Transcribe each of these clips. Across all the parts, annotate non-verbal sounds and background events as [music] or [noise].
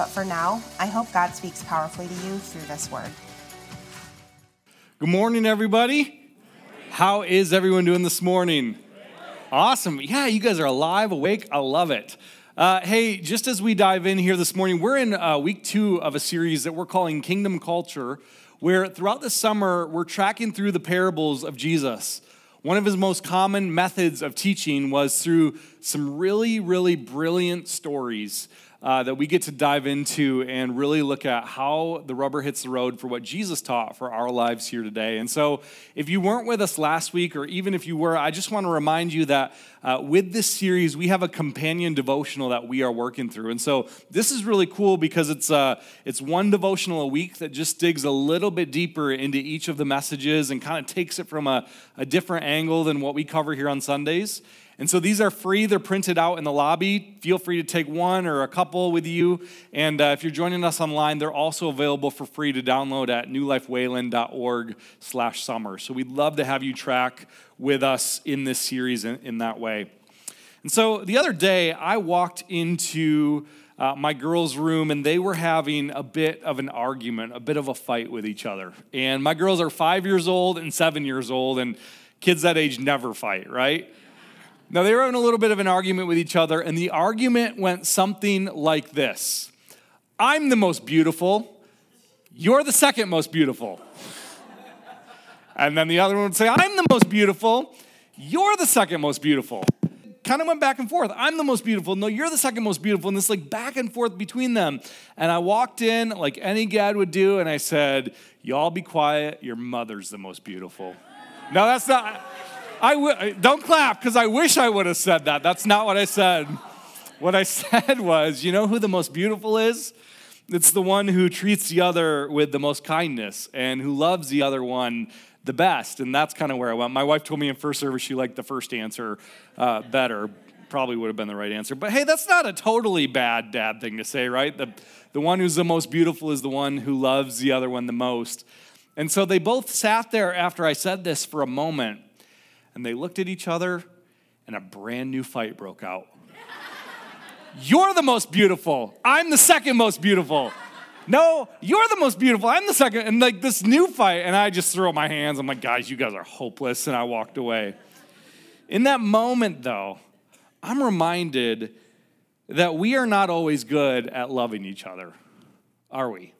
but for now, I hope God speaks powerfully to you through this word. Good morning, everybody. How is everyone doing this morning? Awesome. Yeah, you guys are alive, awake. I love it. Uh, hey, just as we dive in here this morning, we're in uh, week two of a series that we're calling Kingdom Culture, where throughout the summer, we're tracking through the parables of Jesus. One of his most common methods of teaching was through some really, really brilliant stories uh, that we get to dive into and really look at how the rubber hits the road for what Jesus taught for our lives here today. And so, if you weren't with us last week, or even if you were, I just want to remind you that uh, with this series, we have a companion devotional that we are working through. And so, this is really cool because it's, uh, it's one devotional a week that just digs a little bit deeper into each of the messages and kind of takes it from a, a different angle than what we cover here on Sundays. And so these are free. They're printed out in the lobby. Feel free to take one or a couple with you. And uh, if you're joining us online, they're also available for free to download at newlifewayland.org slash summer. So we'd love to have you track with us in this series in, in that way. And so the other day, I walked into uh, my girls' room and they were having a bit of an argument, a bit of a fight with each other. And my girls are five years old and seven years old, and kids that age never fight, right? Now, they were in a little bit of an argument with each other, and the argument went something like this I'm the most beautiful, you're the second most beautiful. And then the other one would say, I'm the most beautiful, you're the second most beautiful. Kind of went back and forth. I'm the most beautiful. No, you're the second most beautiful. And this like back and forth between them. And I walked in like any dad would do, and I said, Y'all be quiet. Your mother's the most beautiful. No, that's not. I w- don't clap because I wish I would have said that. That's not what I said. What I [laughs] said was, you know who the most beautiful is? It's the one who treats the other with the most kindness and who loves the other one the best. And that's kind of where I went. My wife told me in first service she liked the first answer uh, better. Probably would have been the right answer. But hey, that's not a totally bad dad thing to say, right? The, the one who's the most beautiful is the one who loves the other one the most. And so they both sat there after I said this for a moment and they looked at each other, and a brand new fight broke out. You're the most beautiful. I'm the second most beautiful. No, you're the most beautiful. I'm the second. And like this new fight, and I just throw up my hands. I'm like, guys, you guys are hopeless. And I walked away. In that moment, though, I'm reminded that we are not always good at loving each other, are we?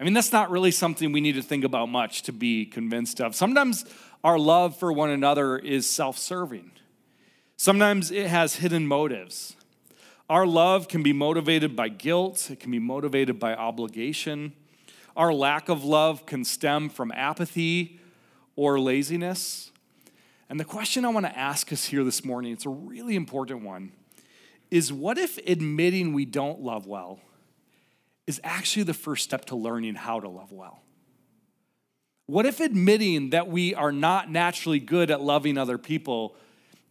I mean, that's not really something we need to think about much to be convinced of. Sometimes our love for one another is self serving. Sometimes it has hidden motives. Our love can be motivated by guilt, it can be motivated by obligation. Our lack of love can stem from apathy or laziness. And the question I want to ask us here this morning, it's a really important one, is what if admitting we don't love well is actually the first step to learning how to love well? What if admitting that we are not naturally good at loving other people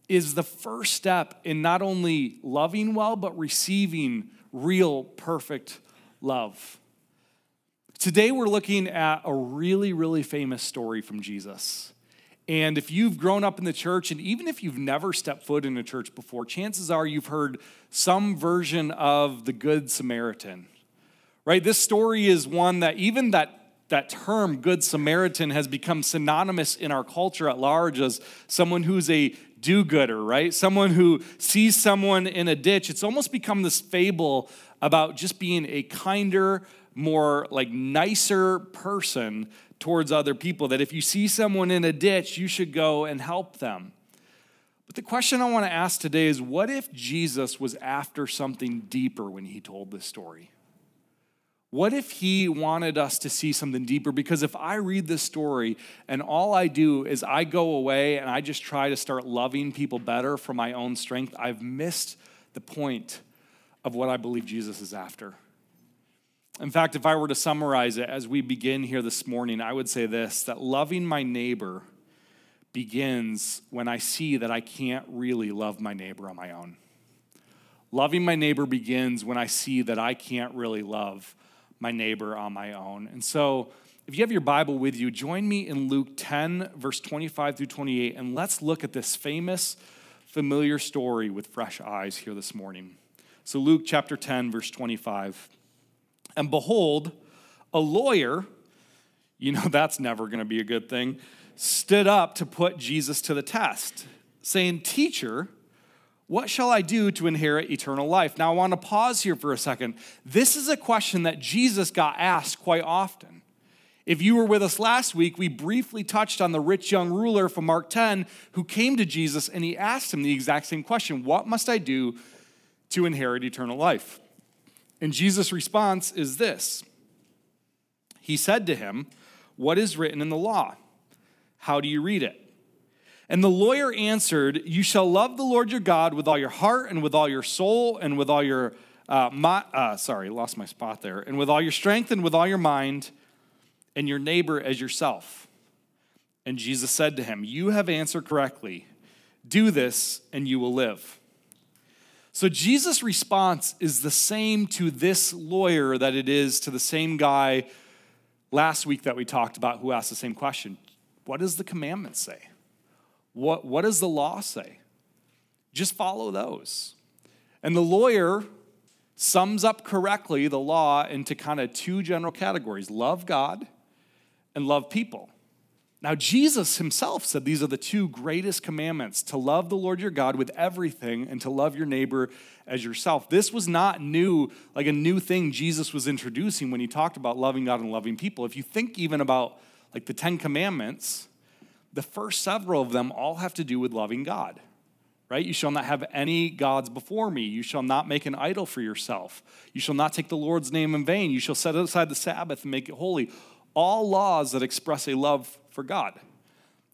is the first step in not only loving well, but receiving real, perfect love? Today, we're looking at a really, really famous story from Jesus. And if you've grown up in the church, and even if you've never stepped foot in a church before, chances are you've heard some version of the Good Samaritan. Right? This story is one that even that that term good samaritan has become synonymous in our culture at large as someone who's a do-gooder right? Someone who sees someone in a ditch. It's almost become this fable about just being a kinder more like nicer person towards other people that if you see someone in a ditch you should go and help them. But the question i want to ask today is what if jesus was after something deeper when he told this story what if he wanted us to see something deeper? Because if I read this story and all I do is I go away and I just try to start loving people better for my own strength, I've missed the point of what I believe Jesus is after. In fact, if I were to summarize it as we begin here this morning, I would say this that loving my neighbor begins when I see that I can't really love my neighbor on my own. Loving my neighbor begins when I see that I can't really love my neighbor on my own. And so, if you have your Bible with you, join me in Luke 10, verse 25 through 28, and let's look at this famous, familiar story with fresh eyes here this morning. So, Luke chapter 10, verse 25. And behold, a lawyer, you know [laughs] that's never going to be a good thing, stood up to put Jesus to the test, saying, Teacher, what shall I do to inherit eternal life? Now, I want to pause here for a second. This is a question that Jesus got asked quite often. If you were with us last week, we briefly touched on the rich young ruler from Mark 10 who came to Jesus and he asked him the exact same question What must I do to inherit eternal life? And Jesus' response is this He said to him, What is written in the law? How do you read it? And the lawyer answered, You shall love the Lord your God with all your heart and with all your soul and with all your, uh, my, uh, sorry, lost my spot there, and with all your strength and with all your mind, and your neighbor as yourself. And Jesus said to him, You have answered correctly. Do this, and you will live. So Jesus' response is the same to this lawyer that it is to the same guy last week that we talked about who asked the same question What does the commandment say? What, what does the law say? Just follow those. And the lawyer sums up correctly the law into kind of two general categories love God and love people. Now, Jesus himself said these are the two greatest commandments to love the Lord your God with everything and to love your neighbor as yourself. This was not new, like a new thing Jesus was introducing when he talked about loving God and loving people. If you think even about like the 10 commandments, the first several of them all have to do with loving God, right? You shall not have any gods before me. You shall not make an idol for yourself. You shall not take the Lord's name in vain. You shall set aside the Sabbath and make it holy. All laws that express a love for God.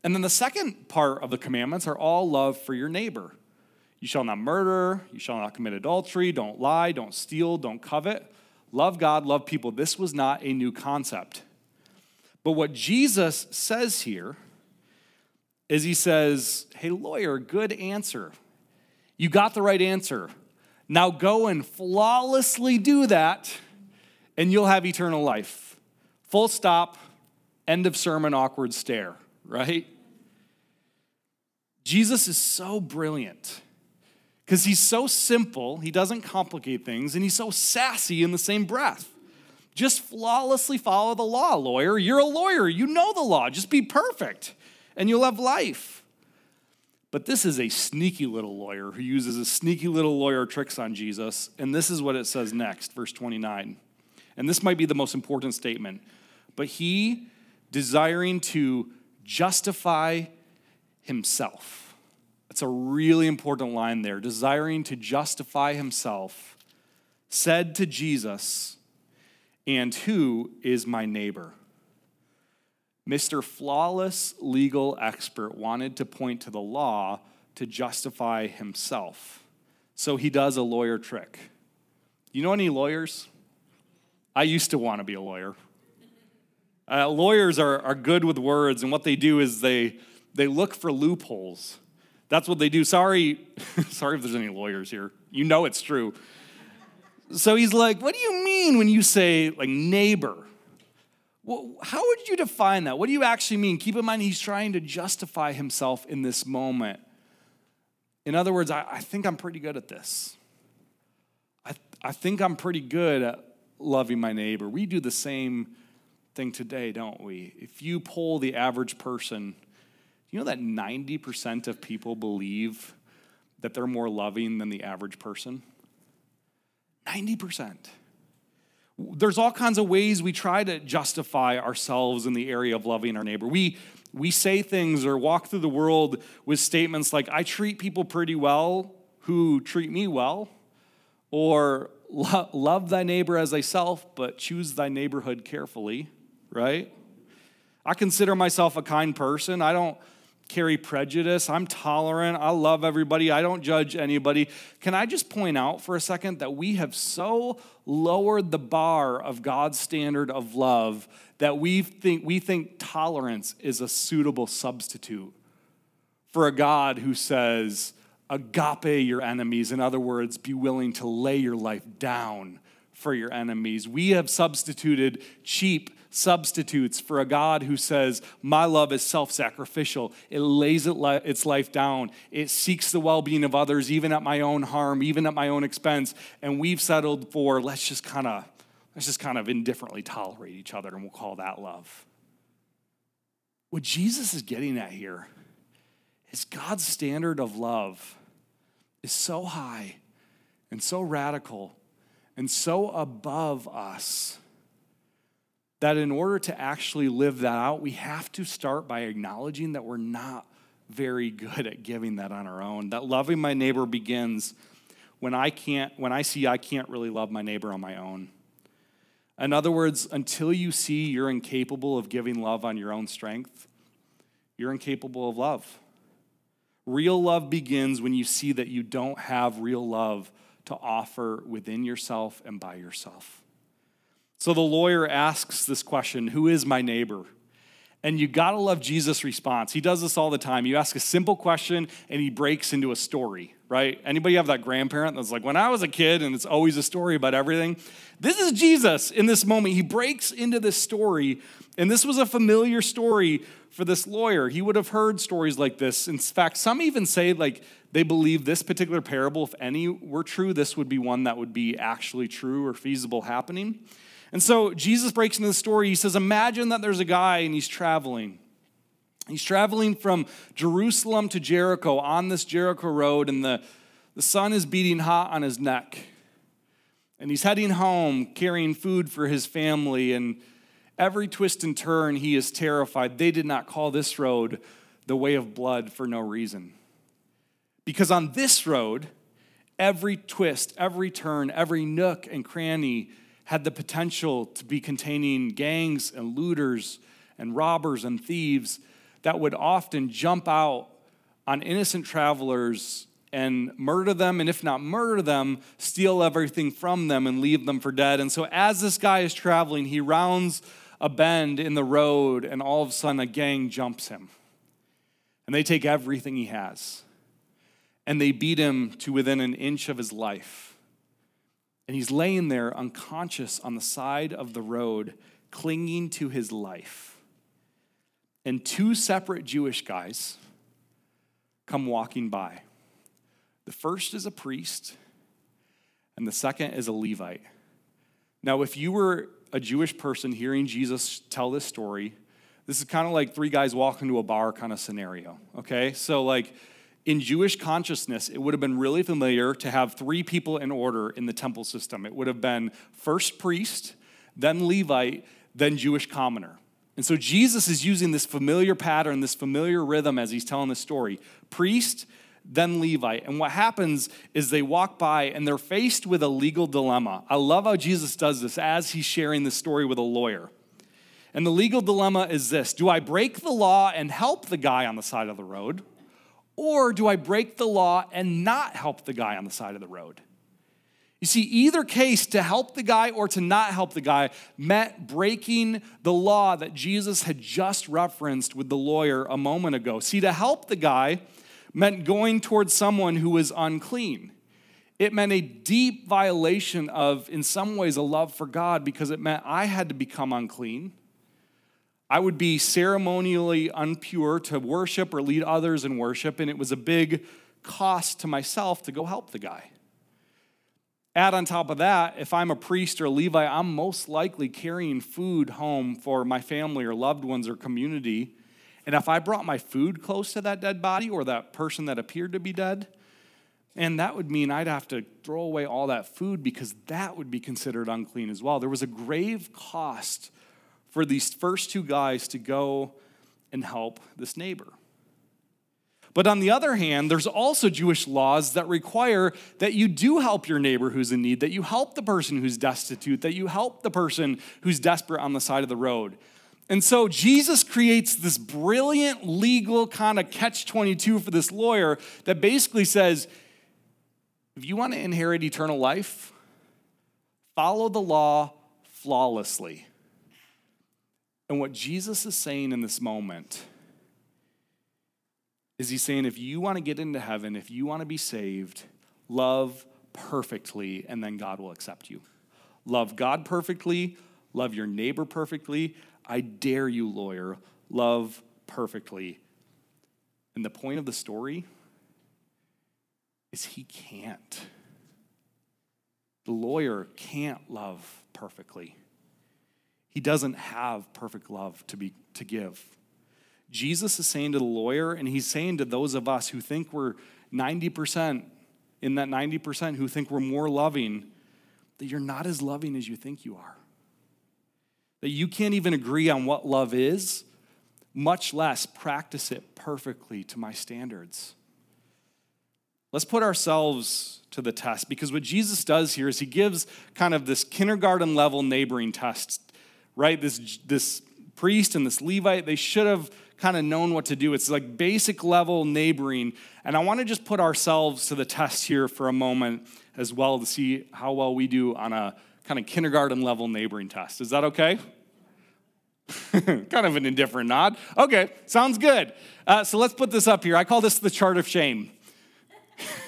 And then the second part of the commandments are all love for your neighbor. You shall not murder, you shall not commit adultery, don't lie, don't steal, don't covet. Love God, love people. This was not a new concept. But what Jesus says here is he says, Hey, lawyer, good answer. You got the right answer. Now go and flawlessly do that, and you'll have eternal life. Full stop, End of sermon, awkward stare, right? Jesus is so brilliant because he's so simple, he doesn't complicate things, and he's so sassy in the same breath. Just flawlessly follow the law, lawyer. You're a lawyer, you know the law. Just be perfect, and you'll have life. But this is a sneaky little lawyer who uses a sneaky little lawyer tricks on Jesus. And this is what it says next, verse 29. And this might be the most important statement. But he desiring to justify himself. That's a really important line there. Desiring to justify himself, said to Jesus, And who is my neighbor? Mr. Flawless legal expert wanted to point to the law to justify himself. So he does a lawyer trick. You know any lawyers? I used to want to be a lawyer. Uh, lawyers are, are good with words, and what they do is they, they look for loopholes. That's what they do. Sorry, [laughs] sorry if there's any lawyers here. You know it's true. So he's like, What do you mean when you say, like, neighbor? Well, how would you define that? What do you actually mean? Keep in mind, he's trying to justify himself in this moment. In other words, I, I think I'm pretty good at this. I, I think I'm pretty good at loving my neighbor. We do the same thing today, don't we? If you poll the average person, you know that 90% of people believe that they're more loving than the average person? 90%. There's all kinds of ways we try to justify ourselves in the area of loving our neighbor. We, we say things or walk through the world with statements like, I treat people pretty well who treat me well, or love thy neighbor as thyself, but choose thy neighborhood carefully right? I consider myself a kind person. I don't carry prejudice. I'm tolerant. I love everybody. I don't judge anybody. Can I just point out for a second that we have so lowered the bar of God's standard of love that we think, we think tolerance is a suitable substitute for a God who says, agape your enemies. In other words, be willing to lay your life down for your enemies. We have substituted cheap substitutes for a God who says, My love is self sacrificial. It lays its life down. It seeks the well being of others, even at my own harm, even at my own expense. And we've settled for, let's just kind of. Let's just kind of indifferently tolerate each other, and we'll call that love. What Jesus is getting at here is God's standard of love is so high and so radical and so above us that in order to actually live that out, we have to start by acknowledging that we're not very good at giving that on our own. That loving my neighbor begins when I can't, when I see I can't really love my neighbor on my own. In other words, until you see you're incapable of giving love on your own strength, you're incapable of love. Real love begins when you see that you don't have real love to offer within yourself and by yourself. So the lawyer asks this question Who is my neighbor? And you gotta love Jesus' response. He does this all the time. You ask a simple question and he breaks into a story, right? Anybody have that grandparent that's like, when I was a kid and it's always a story about everything? This is Jesus in this moment. He breaks into this story, and this was a familiar story for this lawyer. He would have heard stories like this. In fact, some even say like they believe this particular parable, if any were true, this would be one that would be actually true or feasible happening. And so Jesus breaks into the story. He says, Imagine that there's a guy and he's traveling. He's traveling from Jerusalem to Jericho on this Jericho road, and the, the sun is beating hot on his neck. And he's heading home carrying food for his family. And every twist and turn, he is terrified. They did not call this road the way of blood for no reason. Because on this road, every twist, every turn, every nook and cranny had the potential to be containing gangs and looters and robbers and thieves that would often jump out on innocent travelers and murder them, and if not murder them, steal everything from them and leave them for dead. And so, as this guy is traveling, he rounds a bend in the road, and all of a sudden, a gang jumps him. And they take everything he has, and they beat him to within an inch of his life. And he's laying there unconscious on the side of the road, clinging to his life. And two separate Jewish guys come walking by. The first is a priest, and the second is a Levite. Now, if you were a Jewish person hearing Jesus tell this story, this is kind of like three guys walking to a bar kind of scenario, okay? So, like, in Jewish consciousness, it would have been really familiar to have three people in order in the temple system. It would have been first priest, then Levite, then Jewish commoner. And so Jesus is using this familiar pattern, this familiar rhythm as he's telling the story priest, then Levite. And what happens is they walk by and they're faced with a legal dilemma. I love how Jesus does this as he's sharing the story with a lawyer. And the legal dilemma is this Do I break the law and help the guy on the side of the road? Or do I break the law and not help the guy on the side of the road? You see, either case, to help the guy or to not help the guy, meant breaking the law that Jesus had just referenced with the lawyer a moment ago. See, to help the guy meant going towards someone who was unclean. It meant a deep violation of, in some ways, a love for God because it meant I had to become unclean I would be ceremonially unpure to worship or lead others in worship, and it was a big cost to myself to go help the guy. Add on top of that, if I'm a priest or a Levite, I'm most likely carrying food home for my family or loved ones or community. And if I brought my food close to that dead body or that person that appeared to be dead, and that would mean I'd have to throw away all that food because that would be considered unclean as well. There was a grave cost for these first two guys to go and help this neighbor. But on the other hand, there's also Jewish laws that require that you do help your neighbor who's in need, that you help the person who's destitute, that you help the person who's desperate on the side of the road. And so Jesus creates this brilliant legal kind of catch 22 for this lawyer that basically says if you want to inherit eternal life, follow the law flawlessly. And what Jesus is saying in this moment is he's saying if you want to get into heaven, if you want to be saved, love perfectly, and then God will accept you. Love God perfectly, love your neighbor perfectly. I dare you, lawyer, love perfectly. And the point of the story is he can't. The lawyer can't love perfectly. He doesn't have perfect love to, be, to give. Jesus is saying to the lawyer, and he's saying to those of us who think we're 90%, in that 90% who think we're more loving, that you're not as loving as you think you are. That you can't even agree on what love is, much less practice it perfectly to my standards. Let's put ourselves to the test because what Jesus does here is he gives kind of this kindergarten level neighboring test right? This, this priest and this Levite, they should have kind of known what to do. It's like basic level neighboring. And I want to just put ourselves to the test here for a moment as well to see how well we do on a kind of kindergarten level neighboring test. Is that okay? [laughs] kind of an indifferent nod. Okay, sounds good. Uh, so let's put this up here. I call this the chart of shame.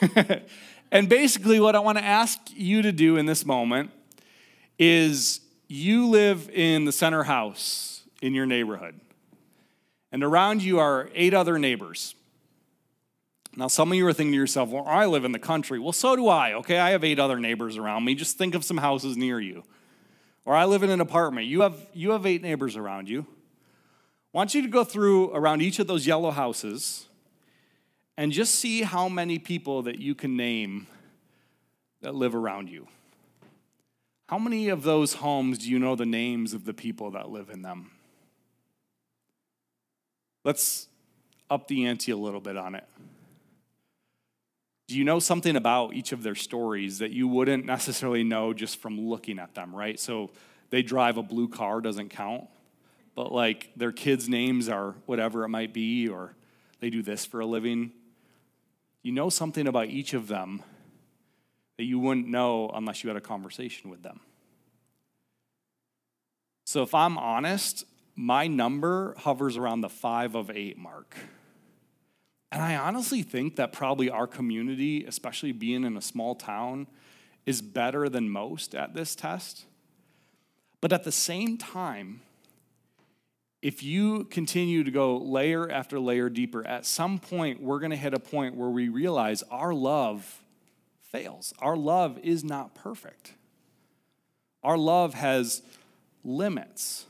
[laughs] and basically, what I want to ask you to do in this moment is you live in the center house in your neighborhood, and around you are eight other neighbors. Now, some of you are thinking to yourself, well, I live in the country. Well, so do I, okay? I have eight other neighbors around me. Just think of some houses near you. Or I live in an apartment. You have, you have eight neighbors around you. I want you to go through around each of those yellow houses and just see how many people that you can name that live around you. How many of those homes do you know the names of the people that live in them? Let's up the ante a little bit on it. Do you know something about each of their stories that you wouldn't necessarily know just from looking at them, right? So they drive a blue car, doesn't count, but like their kids' names are whatever it might be, or they do this for a living. You know something about each of them that you wouldn't know unless you had a conversation with them. So if I'm honest, my number hovers around the five of eight mark. And I honestly think that probably our community, especially being in a small town, is better than most at this test. But at the same time, if you continue to go layer after layer deeper, at some point we're going to hit a point where we realize our love fails. Our love is not perfect. Our love has limits.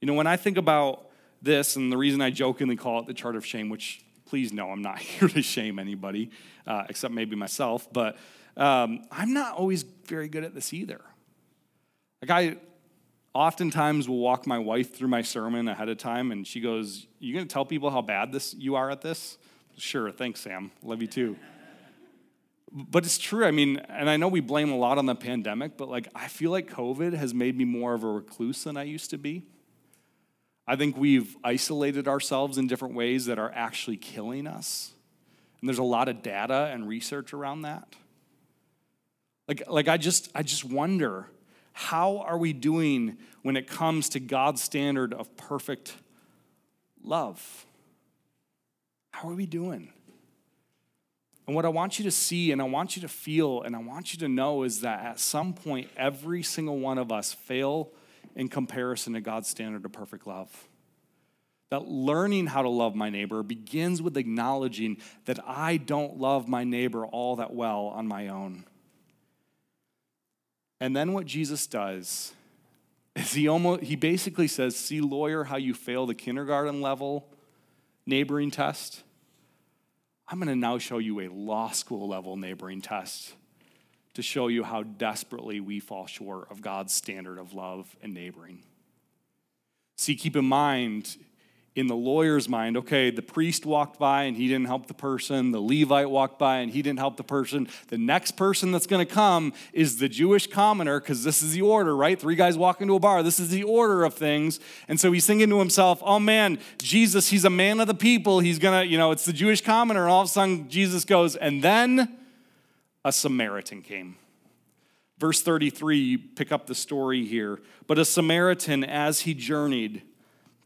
You know, when I think about this, and the reason I jokingly call it the chart of shame, which please know I'm not [laughs] here to shame anybody, uh, except maybe myself, but um, I'm not always very good at this either. Like, I oftentimes will walk my wife through my sermon ahead of time, and she goes, You gonna tell people how bad this you are at this? Sure, thanks, Sam. Love you too. But it's true. I mean, and I know we blame a lot on the pandemic, but like I feel like COVID has made me more of a recluse than I used to be. I think we've isolated ourselves in different ways that are actually killing us. And there's a lot of data and research around that. Like, like I just I just wonder how are we doing when it comes to God's standard of perfect love? How are we doing? And what I want you to see and I want you to feel and I want you to know is that at some point, every single one of us fail in comparison to God's standard of perfect love. That learning how to love my neighbor begins with acknowledging that I don't love my neighbor all that well on my own. And then what Jesus does is he almost he basically says, "See lawyer how you fail the kindergarten level neighboring test." I'm going to now show you a law school level neighboring test to show you how desperately we fall short of God's standard of love and neighboring. See, keep in mind, in the lawyer's mind, okay, the priest walked by and he didn't help the person, the Levite walked by and he didn't help the person. The next person that's going to come is the Jewish commoner, because this is the order, right? Three guys walk into a bar. This is the order of things. And so he's thinking to himself, oh man, Jesus, he's a man of the people. He's going to, you know, it's the Jewish commoner. And all of a sudden, Jesus goes, and then a Samaritan came. Verse 33, you pick up the story here. But a Samaritan, as he journeyed,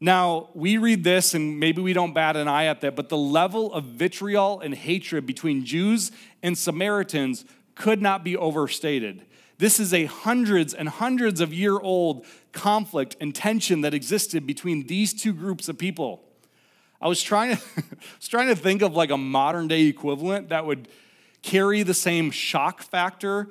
Now, we read this and maybe we don't bat an eye at that, but the level of vitriol and hatred between Jews and Samaritans could not be overstated. This is a hundreds and hundreds of year old conflict and tension that existed between these two groups of people. I was trying to, [laughs] was trying to think of like a modern day equivalent that would carry the same shock factor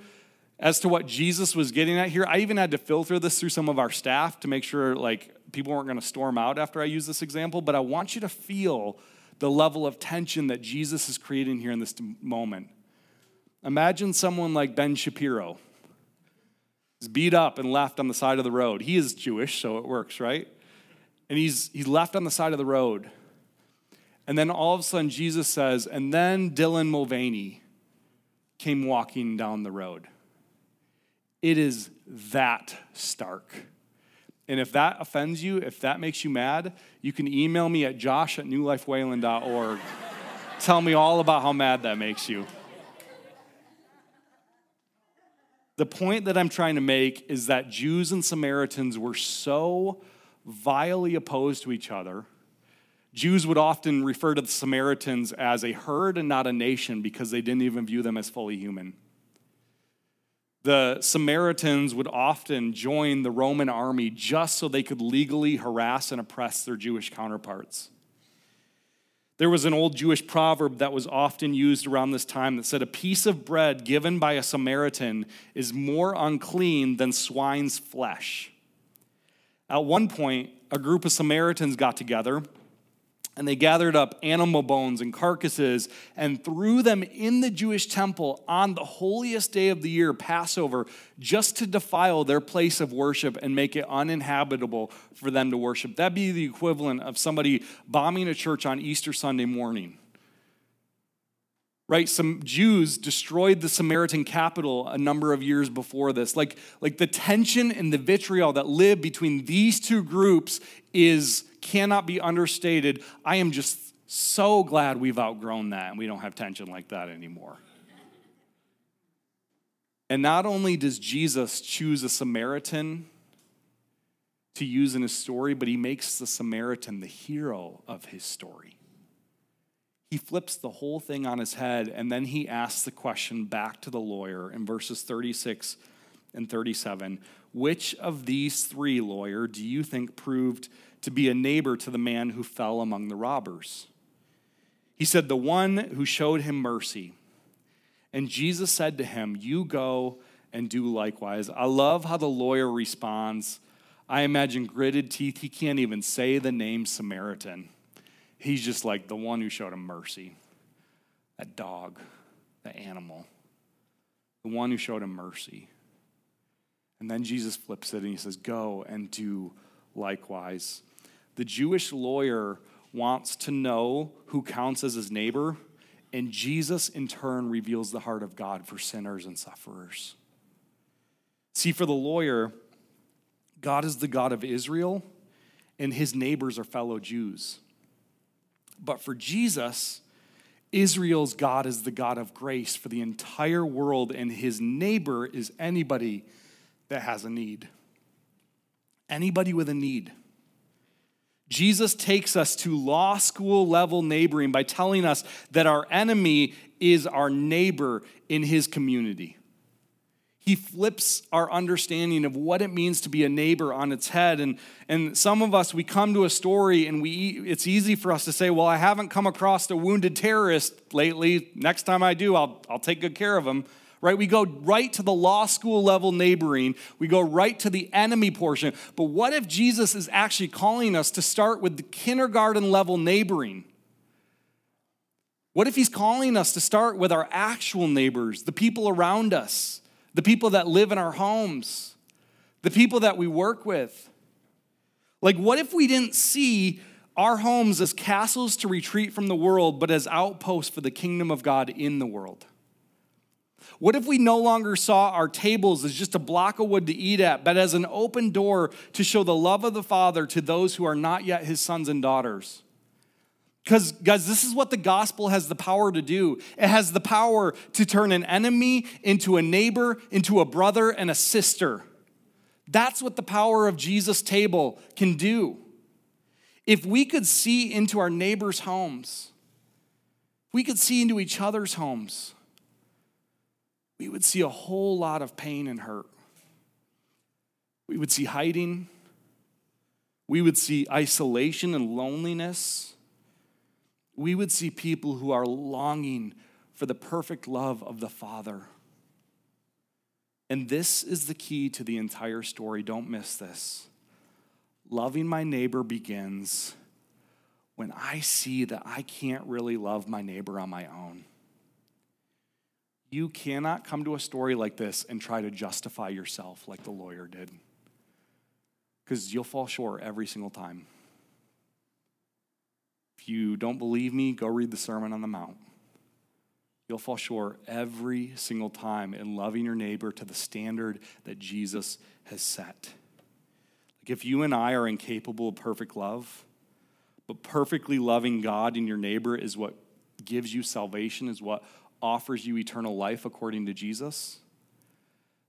as to what Jesus was getting at here. I even had to filter this through some of our staff to make sure like people weren't going to storm out after I use this example, but I want you to feel the level of tension that Jesus is creating here in this moment. Imagine someone like Ben Shapiro. He's beat up and left on the side of the road. He is Jewish, so it works, right? And he's, he's left on the side of the road. And then all of a sudden, Jesus says, and then Dylan Mulvaney came walking down the road. It is that stark. And if that offends you, if that makes you mad, you can email me at josh at newlifewayland.org. [laughs] Tell me all about how mad that makes you. The point that I'm trying to make is that Jews and Samaritans were so vilely opposed to each other. Jews would often refer to the Samaritans as a herd and not a nation because they didn't even view them as fully human the Samaritans would often join the Roman army just so they could legally harass and oppress their Jewish counterparts. There was an old Jewish proverb that was often used around this time that said, A piece of bread given by a Samaritan is more unclean than swine's flesh. At one point, a group of Samaritans got together and they gathered up animal bones and carcasses and threw them in the Jewish temple on the holiest day of the year, Passover, just to defile their place of worship and make it uninhabitable for them to worship. That'd be the equivalent of somebody bombing a church on Easter Sunday morning. Right, some Jews destroyed the Samaritan capital a number of years before this. Like, like the tension and the vitriol that lived between these two groups is cannot be understated. I am just so glad we've outgrown that and we don't have tension like that anymore. And not only does Jesus choose a Samaritan to use in his story, but he makes the Samaritan the hero of his story. He flips the whole thing on his head and then he asks the question back to the lawyer in verses 36 and 37 Which of these three, lawyer, do you think proved to be a neighbor to the man who fell among the robbers. He said, The one who showed him mercy. And Jesus said to him, You go and do likewise. I love how the lawyer responds. I imagine gritted teeth. He can't even say the name Samaritan. He's just like the one who showed him mercy. That dog, that animal, the one who showed him mercy. And then Jesus flips it and he says, Go and do likewise. The Jewish lawyer wants to know who counts as his neighbor, and Jesus, in turn, reveals the heart of God for sinners and sufferers. See, for the lawyer, God is the God of Israel, and his neighbors are fellow Jews. But for Jesus, Israel's God is the God of grace for the entire world, and his neighbor is anybody that has a need. Anybody with a need. Jesus takes us to law school level neighboring by telling us that our enemy is our neighbor in his community. He flips our understanding of what it means to be a neighbor on its head. And, and some of us, we come to a story and we, it's easy for us to say, Well, I haven't come across a wounded terrorist lately. Next time I do, I'll, I'll take good care of him. Right? We go right to the law school level neighboring, we go right to the enemy portion. But what if Jesus is actually calling us to start with the kindergarten level neighboring? What if he's calling us to start with our actual neighbors, the people around us, the people that live in our homes, the people that we work with? Like, what if we didn't see our homes as castles to retreat from the world, but as outposts for the kingdom of God in the world? What if we no longer saw our tables as just a block of wood to eat at, but as an open door to show the love of the Father to those who are not yet his sons and daughters? Because, guys, this is what the gospel has the power to do. It has the power to turn an enemy into a neighbor, into a brother, and a sister. That's what the power of Jesus' table can do. If we could see into our neighbors' homes, we could see into each other's homes, we would see a whole lot of pain and hurt. We would see hiding. We would see isolation and loneliness. We would see people who are longing for the perfect love of the Father. And this is the key to the entire story. Don't miss this. Loving my neighbor begins when I see that I can't really love my neighbor on my own. You cannot come to a story like this and try to justify yourself like the lawyer did, because you'll fall short every single time. If you don't believe me, go read the Sermon on the Mount. You'll fall short every single time in loving your neighbor to the standard that Jesus has set. Like if you and I are incapable of perfect love, but perfectly loving God and your neighbor is what gives you salvation, is what offers you eternal life according to Jesus,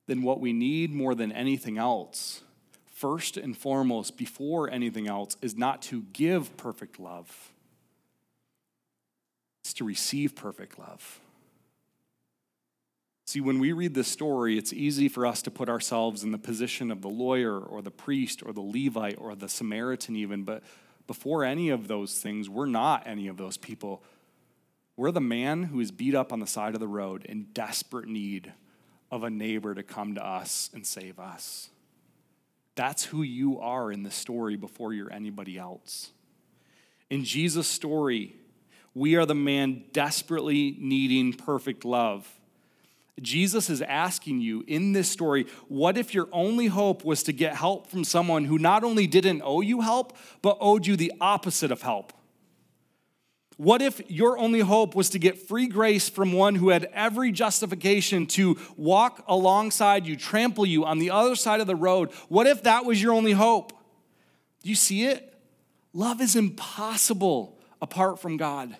then what we need more than anything else, first and foremost, before anything else, is not to give perfect love, it's to receive perfect love. See, when we read this story, it's easy for us to put ourselves in the position of the lawyer or the priest or the Levite or the Samaritan, even. But before any of those things, we're not any of those people. We're the man who is beat up on the side of the road in desperate need of a neighbor to come to us and save us. That's who you are in the story before you're anybody else. In Jesus' story, we are the man desperately needing perfect love. Jesus is asking you in this story what if your only hope was to get help from someone who not only didn't owe you help, but owed you the opposite of help? What if your only hope was to get free grace from one who had every justification to walk alongside you, trample you on the other side of the road? What if that was your only hope? Do you see it? Love is impossible apart from God.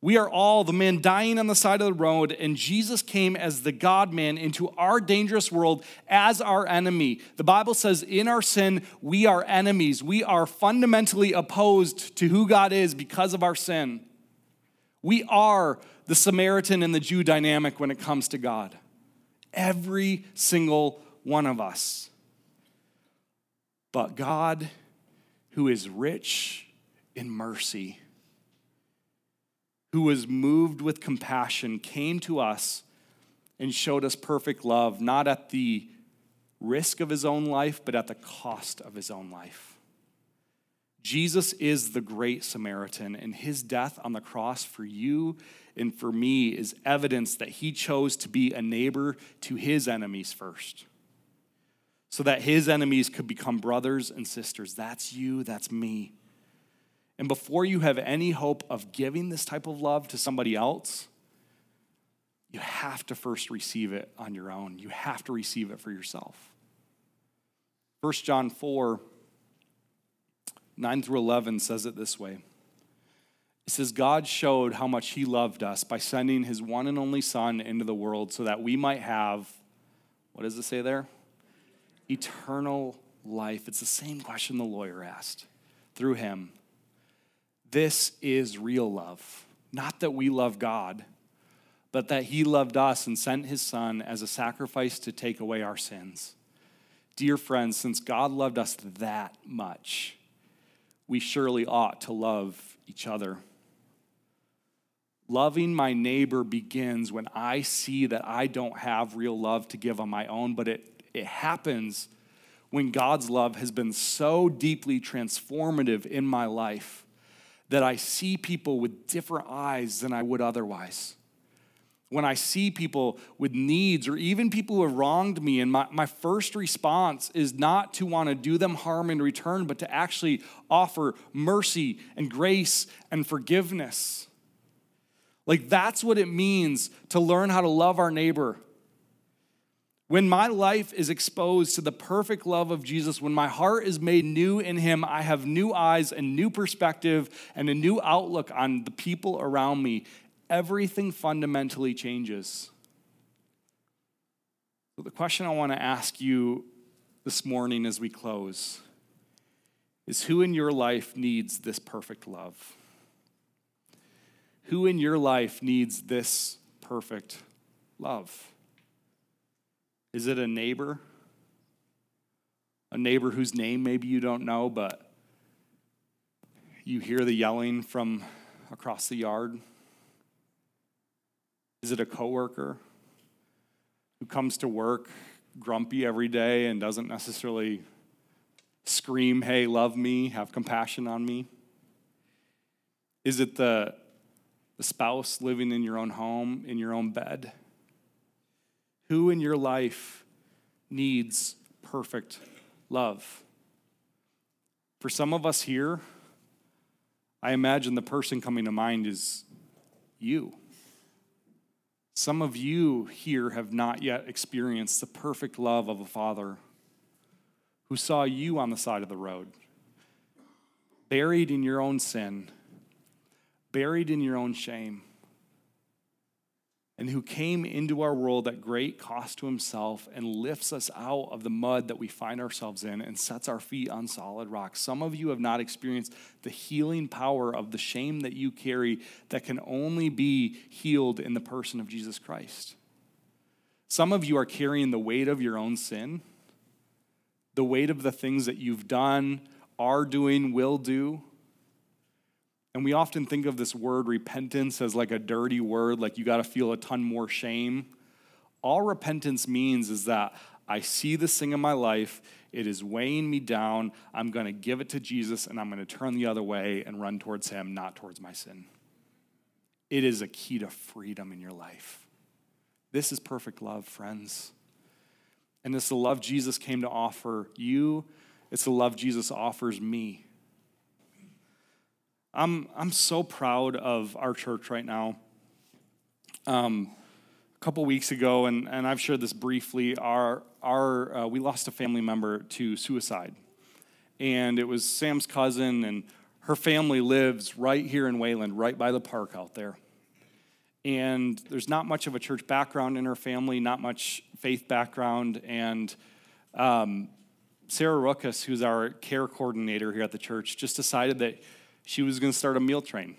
We are all the man dying on the side of the road, and Jesus came as the God man into our dangerous world as our enemy. The Bible says, in our sin, we are enemies. We are fundamentally opposed to who God is because of our sin. We are the Samaritan and the Jew dynamic when it comes to God. Every single one of us. But God, who is rich in mercy, who was moved with compassion, came to us and showed us perfect love, not at the risk of his own life, but at the cost of his own life. Jesus is the great Samaritan, and his death on the cross for you and for me is evidence that he chose to be a neighbor to his enemies first, so that his enemies could become brothers and sisters. That's you, that's me. And before you have any hope of giving this type of love to somebody else, you have to first receive it on your own. You have to receive it for yourself. 1 John 4 9 through 11 says it this way It says, God showed how much He loved us by sending His one and only Son into the world so that we might have, what does it say there? Eternal life. It's the same question the lawyer asked through Him. This is real love. Not that we love God, but that He loved us and sent His Son as a sacrifice to take away our sins. Dear friends, since God loved us that much, we surely ought to love each other. Loving my neighbor begins when I see that I don't have real love to give on my own, but it, it happens when God's love has been so deeply transformative in my life that I see people with different eyes than I would otherwise. When I see people with needs or even people who have wronged me, and my, my first response is not to want to do them harm in return, but to actually offer mercy and grace and forgiveness. Like, that's what it means to learn how to love our neighbor. When my life is exposed to the perfect love of Jesus, when my heart is made new in Him, I have new eyes and new perspective and a new outlook on the people around me. Everything fundamentally changes. So, the question I want to ask you this morning as we close is who in your life needs this perfect love? Who in your life needs this perfect love? Is it a neighbor? A neighbor whose name maybe you don't know, but you hear the yelling from across the yard? Is it a coworker who comes to work grumpy every day and doesn't necessarily scream, "Hey, love me, have compassion on me"? Is it the the spouse living in your own home, in your own bed? Who in your life needs perfect love? For some of us here, I imagine the person coming to mind is you. Some of you here have not yet experienced the perfect love of a father who saw you on the side of the road, buried in your own sin buried in your own shame, and who came into our world at great cost to himself and lifts us out of the mud that we find ourselves in and sets our feet on solid rock. Some of you have not experienced the healing power of the shame that you carry that can only be healed in the person of Jesus Christ. Some of you are carrying the weight of your own sin, the weight of the things that you've done, are doing, will do and we often think of this word repentance as like a dirty word, like you got to feel a ton more shame. All repentance means is that I see this thing in my life, it is weighing me down. I'm going to give it to Jesus and I'm going to turn the other way and run towards Him, not towards my sin. It is a key to freedom in your life. This is perfect love, friends. And it's the love Jesus came to offer you, it's the love Jesus offers me. I'm, I'm so proud of our church right now. Um, a couple weeks ago, and, and I've shared this briefly, our, our, uh, we lost a family member to suicide. And it was Sam's cousin, and her family lives right here in Wayland, right by the park out there. And there's not much of a church background in her family, not much faith background. And um, Sarah Ruckus, who's our care coordinator here at the church, just decided that she was going to start a meal train.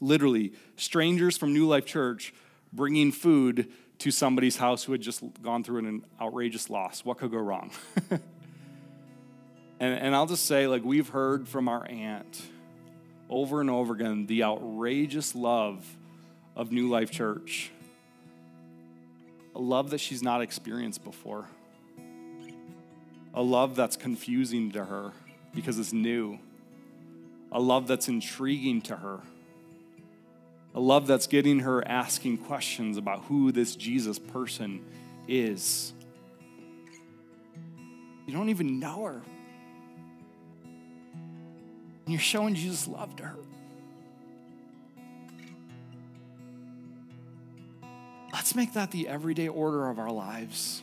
Literally, strangers from New Life Church bringing food to somebody's house who had just gone through an outrageous loss. What could go wrong? [laughs] and, and I'll just say, like, we've heard from our aunt over and over again the outrageous love of New Life Church. A love that she's not experienced before. A love that's confusing to her because it's new a love that's intriguing to her, a love that's getting her asking questions about who this Jesus person is. You don't even know her. And you're showing Jesus' love to her. Let's make that the everyday order of our lives.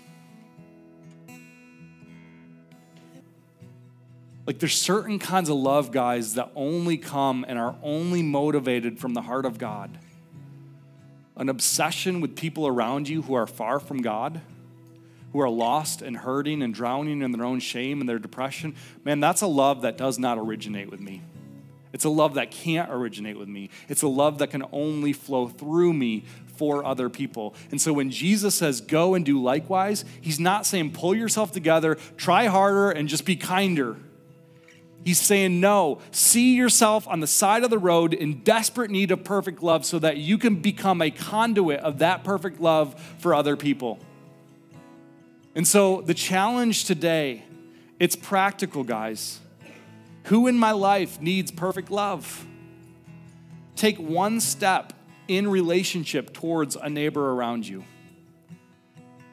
Like there's certain kinds of love, guys, that only come and are only motivated from the heart of God. An obsession with people around you who are far from God, who are lost and hurting and drowning in their own shame and their depression, man, that's a love that does not originate with me. It's a love that can't originate with me. It's a love that can only flow through me for other people. And so when Jesus says go and do likewise, he's not saying pull yourself together, try harder, and just be kinder. He's saying, No, see yourself on the side of the road in desperate need of perfect love so that you can become a conduit of that perfect love for other people. And so the challenge today, it's practical, guys. Who in my life needs perfect love? Take one step in relationship towards a neighbor around you.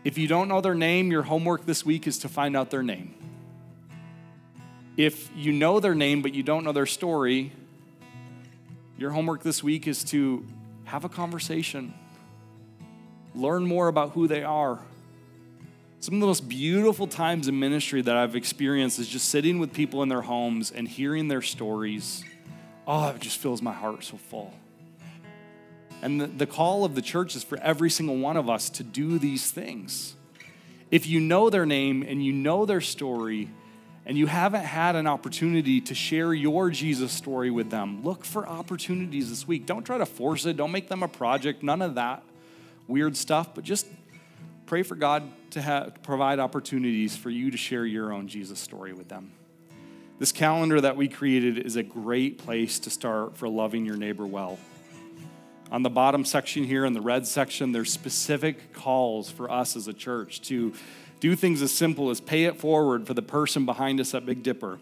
If you don't know their name, your homework this week is to find out their name. If you know their name but you don't know their story, your homework this week is to have a conversation, learn more about who they are. Some of the most beautiful times in ministry that I've experienced is just sitting with people in their homes and hearing their stories. Oh, it just fills my heart so full. And the, the call of the church is for every single one of us to do these things. If you know their name and you know their story, and you haven't had an opportunity to share your Jesus story with them, look for opportunities this week. Don't try to force it, don't make them a project, none of that weird stuff, but just pray for God to have, provide opportunities for you to share your own Jesus story with them. This calendar that we created is a great place to start for loving your neighbor well. On the bottom section here, in the red section, there's specific calls for us as a church to do things as simple as pay it forward for the person behind us at Big Dipper.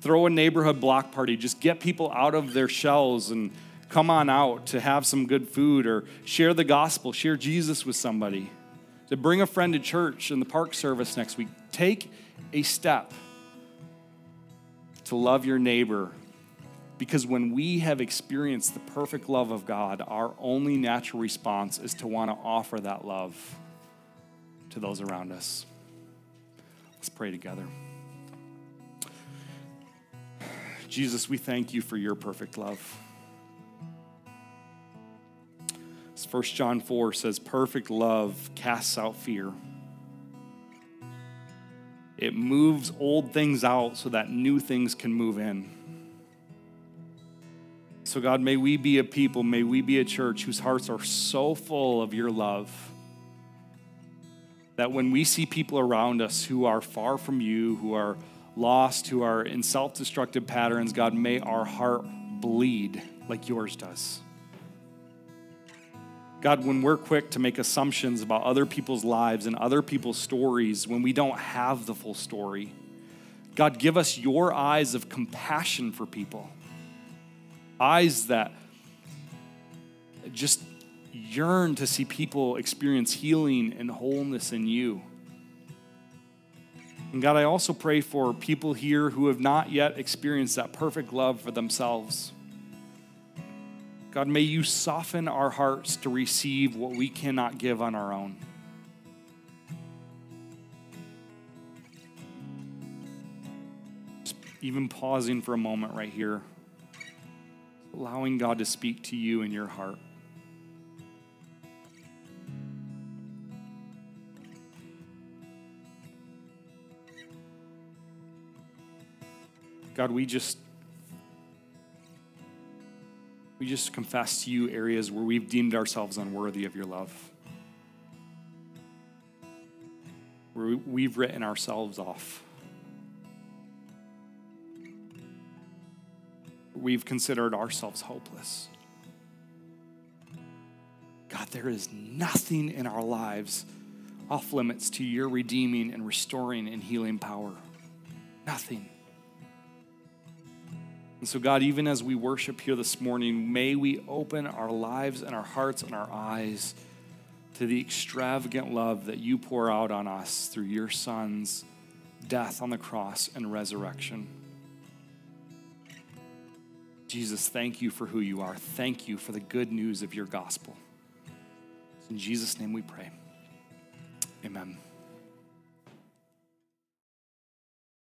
Throw a neighborhood block party. Just get people out of their shells and come on out to have some good food or share the gospel, share Jesus with somebody. To bring a friend to church in the park service next week. Take a step to love your neighbor because when we have experienced the perfect love of God, our only natural response is to want to offer that love to those around us. Let's pray together. Jesus, we thank you for your perfect love. As 1 John 4 says, perfect love casts out fear. It moves old things out so that new things can move in. So, God, may we be a people, may we be a church whose hearts are so full of your love that when we see people around us who are far from you, who are lost, who are in self destructive patterns, God, may our heart bleed like yours does. God, when we're quick to make assumptions about other people's lives and other people's stories, when we don't have the full story, God, give us your eyes of compassion for people. Eyes that just yearn to see people experience healing and wholeness in you. And God, I also pray for people here who have not yet experienced that perfect love for themselves. God, may you soften our hearts to receive what we cannot give on our own. Just even pausing for a moment right here, allowing God to speak to you in your heart. God, we just we just confess to you areas where we've deemed ourselves unworthy of your love. Where we've written ourselves off. We've considered ourselves hopeless. God, there is nothing in our lives off limits to your redeeming and restoring and healing power. Nothing. And so, God, even as we worship here this morning, may we open our lives and our hearts and our eyes to the extravagant love that you pour out on us through your Son's death on the cross and resurrection. Jesus, thank you for who you are. Thank you for the good news of your gospel. In Jesus' name we pray. Amen.